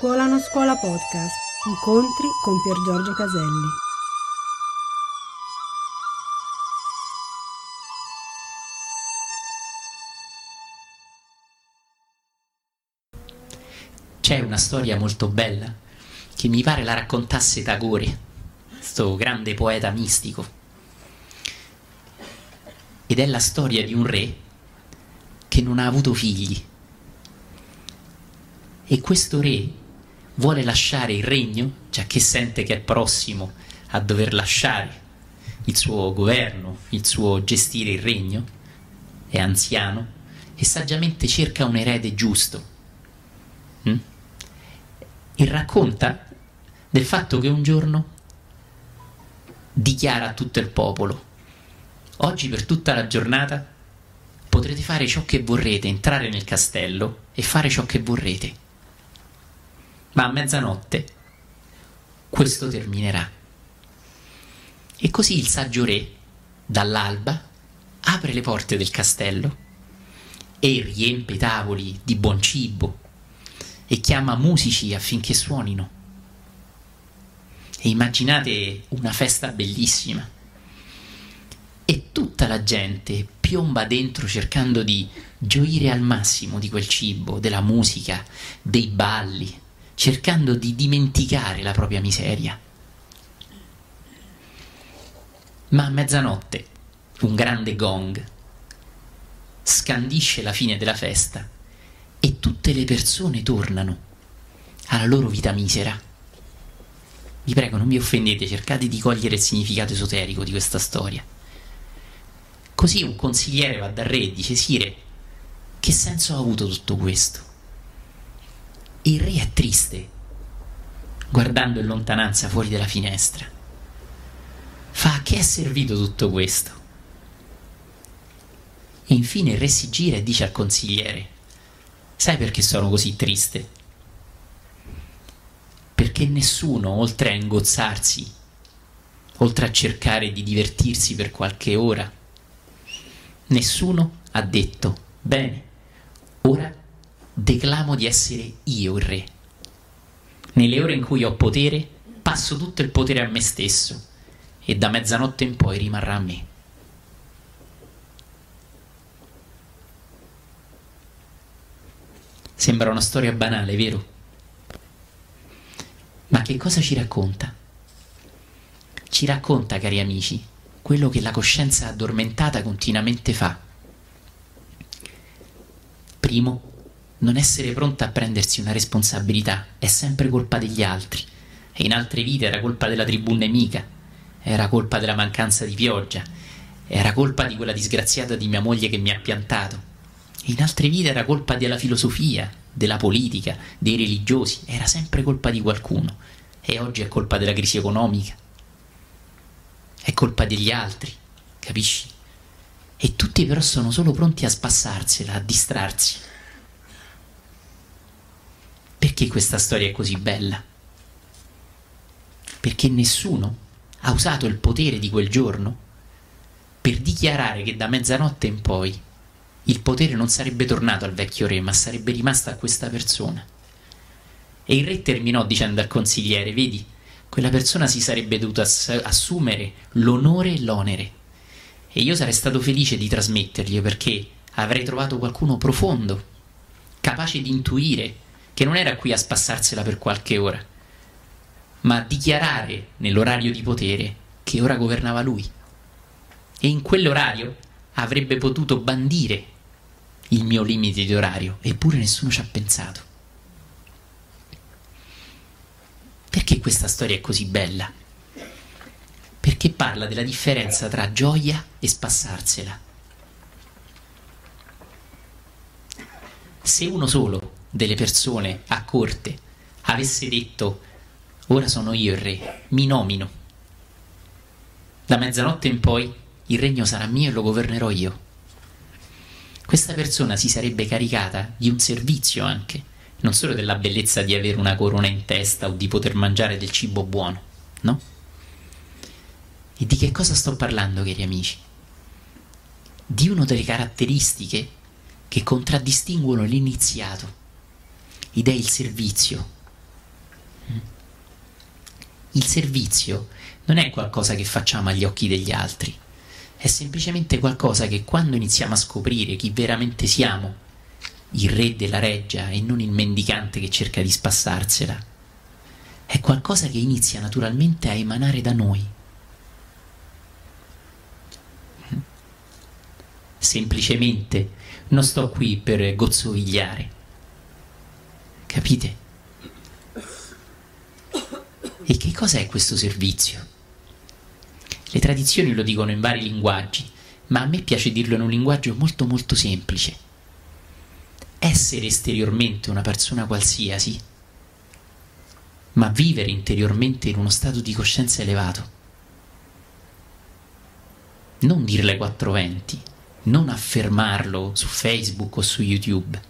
Scuola non scuola podcast. Incontri con Pier Giorgio Caselli. C'è una storia molto bella che mi pare la raccontasse Tagore, questo grande poeta mistico. Ed è la storia di un re che non ha avuto figli. E questo re vuole lasciare il regno, già che sente che è prossimo a dover lasciare il suo governo, il suo gestire il regno, è anziano e saggiamente cerca un erede giusto. Mm? E racconta del fatto che un giorno dichiara a tutto il popolo, oggi per tutta la giornata potrete fare ciò che vorrete, entrare nel castello e fare ciò che vorrete. Ma a mezzanotte questo terminerà. E così il saggio re, dall'alba, apre le porte del castello e riempie i tavoli di buon cibo e chiama musici affinché suonino. E immaginate una festa bellissima. E tutta la gente piomba dentro cercando di gioire al massimo di quel cibo, della musica, dei balli, cercando di dimenticare la propria miseria. Ma a mezzanotte un grande gong scandisce la fine della festa e tutte le persone tornano alla loro vita misera. Vi prego, non vi offendete, cercate di cogliere il significato esoterico di questa storia. Così un consigliere va dal re e dice: Sire, che senso ha avuto tutto questo? Il re è triste, guardando in lontananza fuori dalla finestra. Fa: A che è servito tutto questo? E infine il re si gira e dice al consigliere: Sai perché sono così triste? Perché nessuno, oltre a ingozzarsi, oltre a cercare di divertirsi per qualche ora, nessuno ha detto, bene, ora declamo di essere io il re. Nelle ore in cui ho potere, passo tutto il potere a me stesso e da mezzanotte in poi rimarrà a me. Sembra una storia banale, vero? Ma che cosa ci racconta? Ci racconta, cari amici, quello che la coscienza addormentata continuamente fa. Primo, non essere pronta a prendersi una responsabilità è sempre colpa degli altri. E in altre vite era colpa della tribù nemica, era colpa della mancanza di pioggia, era colpa di quella disgraziata di mia moglie che mi ha piantato, in altre vite era colpa della filosofia, della politica, dei religiosi, era sempre colpa di qualcuno. E oggi è colpa della crisi economica. È colpa degli altri, capisci? E tutti però sono solo pronti a spassarsela, a distrarsi. Perché questa storia è così bella? Perché nessuno ha usato il potere di quel giorno per dichiarare che da mezzanotte in poi il potere non sarebbe tornato al vecchio re, ma sarebbe rimasto a questa persona. E il re terminò dicendo al consigliere, vedi, quella persona si sarebbe dovuta assumere l'onore e l'onere. E io sarei stato felice di trasmettergli perché avrei trovato qualcuno profondo, capace di intuire che non era qui a spassarsela per qualche ora, ma a dichiarare nell'orario di potere che ora governava lui. E in quell'orario avrebbe potuto bandire il mio limite di orario, eppure nessuno ci ha pensato. Perché questa storia è così bella? Perché parla della differenza tra gioia e spassarsela. Se uno solo delle persone a corte avesse detto ora sono io il re, mi nomino, da mezzanotte in poi il regno sarà mio e lo governerò io questa persona si sarebbe caricata di un servizio anche, non solo della bellezza di avere una corona in testa o di poter mangiare del cibo buono, no? E di che cosa sto parlando, cari amici? Di una delle caratteristiche che contraddistinguono l'iniziato ed è il servizio, Il servizio non è qualcosa che facciamo agli occhi degli altri, è semplicemente qualcosa che quando iniziamo a scoprire chi veramente siamo, il re della reggia e non il mendicante che cerca di spassarsela, è qualcosa che inizia naturalmente a emanare da noi. Semplicemente non sto qui per gozzovigliare. Capite? E che cos'è questo servizio? Le tradizioni lo dicono in vari linguaggi, ma a me piace dirlo in un linguaggio molto molto semplice. Essere esteriormente una persona qualsiasi, ma vivere interiormente in uno stato di coscienza elevato. Non dirle 420, non affermarlo su Facebook o su YouTube,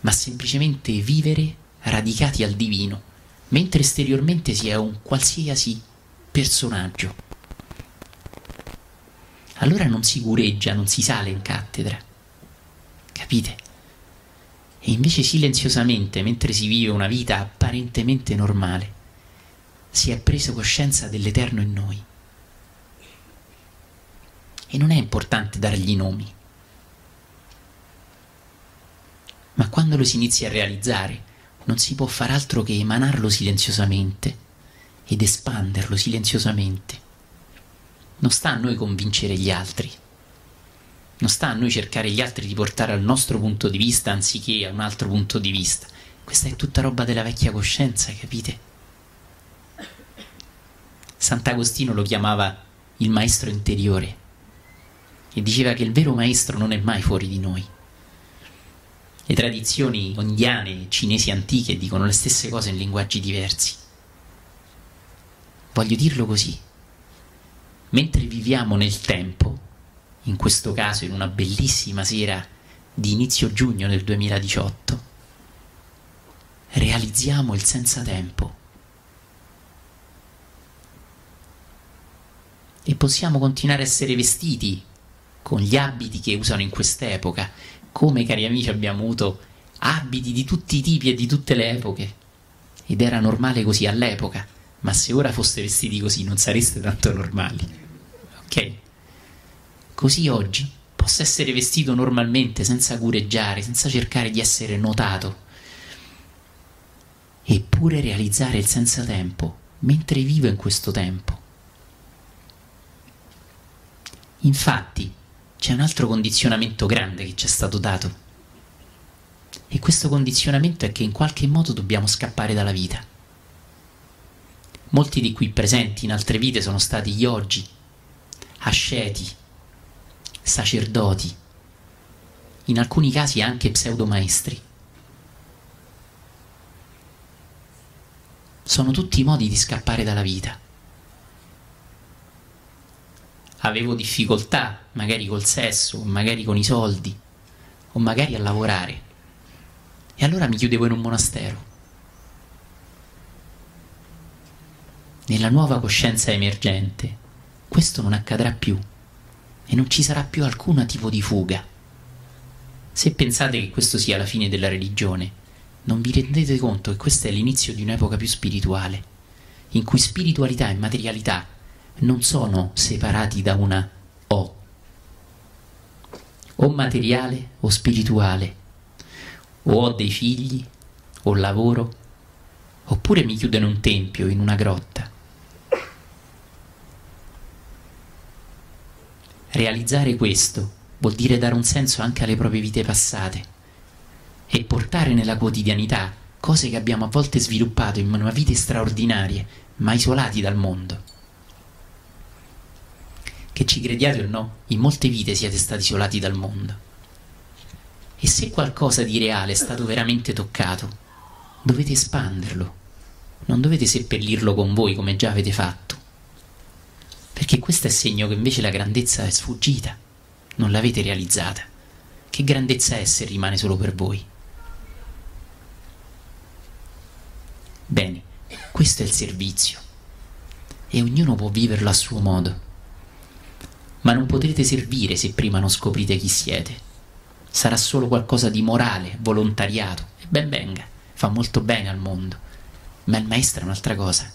ma semplicemente vivere radicati al divino, mentre esteriormente si è un qualsiasi personaggio. Allora non si cureggia, non si sale in cattedra. Capite? E invece silenziosamente, mentre si vive una vita apparentemente normale, si è preso coscienza dell'Eterno in noi. E non è importante dargli nomi. Ma quando lo si inizia a realizzare, non si può far altro che emanarlo silenziosamente ed espanderlo silenziosamente. Non sta a noi convincere gli altri. Non sta a noi cercare gli altri di portare al nostro punto di vista anziché a un altro punto di vista. Questa è tutta roba della vecchia coscienza, capite? Sant'Agostino lo chiamava il maestro interiore e diceva che il vero maestro non è mai fuori di noi. Le tradizioni indiane, cinesi antiche dicono le stesse cose in linguaggi diversi. Voglio dirlo così. Mentre viviamo nel tempo, in questo caso in una bellissima sera di inizio giugno del 2018, realizziamo il senza tempo. E possiamo continuare a essere vestiti con gli abiti che usano in quest'epoca, come cari amici abbiamo avuto abiti di tutti i tipi e di tutte le epoche. Ed era normale così all'epoca, ma se ora foste vestiti così non sareste tanto normali. Ok? Così oggi posso essere vestito normalmente, senza cureggiare, senza cercare di essere notato, eppure realizzare il senza tempo mentre vivo in questo tempo. Infatti, c'è un altro condizionamento grande che ci è stato dato. E questo condizionamento è che in qualche modo dobbiamo scappare dalla vita. Molti di qui presenti in altre vite sono stati yogi, asceti, sacerdoti, in alcuni casi anche pseudomaestri. Sono tutti modi di scappare dalla vita avevo difficoltà, magari col sesso, magari con i soldi, o magari a lavorare. E allora mi chiudevo in un monastero. Nella nuova coscienza emergente questo non accadrà più e non ci sarà più alcun tipo di fuga. Se pensate che questo sia la fine della religione, non vi rendete conto che questo è l'inizio di un'epoca più spirituale, in cui spiritualità e materialità non sono separati da una O, o materiale o spirituale, o ho dei figli, o lavoro, oppure mi chiudo in un tempio, in una grotta. Realizzare questo vuol dire dare un senso anche alle proprie vite passate e portare nella quotidianità cose che abbiamo a volte sviluppato in una vite straordinarie, ma isolati dal mondo che ci crediate o no, in molte vite siete stati isolati dal mondo. E se qualcosa di reale è stato veramente toccato, dovete espanderlo, non dovete seppellirlo con voi come già avete fatto. Perché questo è segno che invece la grandezza è sfuggita, non l'avete realizzata. Che grandezza è se rimane solo per voi? Bene, questo è il servizio e ognuno può viverlo a suo modo ma non potrete servire se prima non scoprite chi siete. Sarà solo qualcosa di morale, volontariato, e ben venga, fa molto bene al mondo, ma il maestro è un'altra cosa.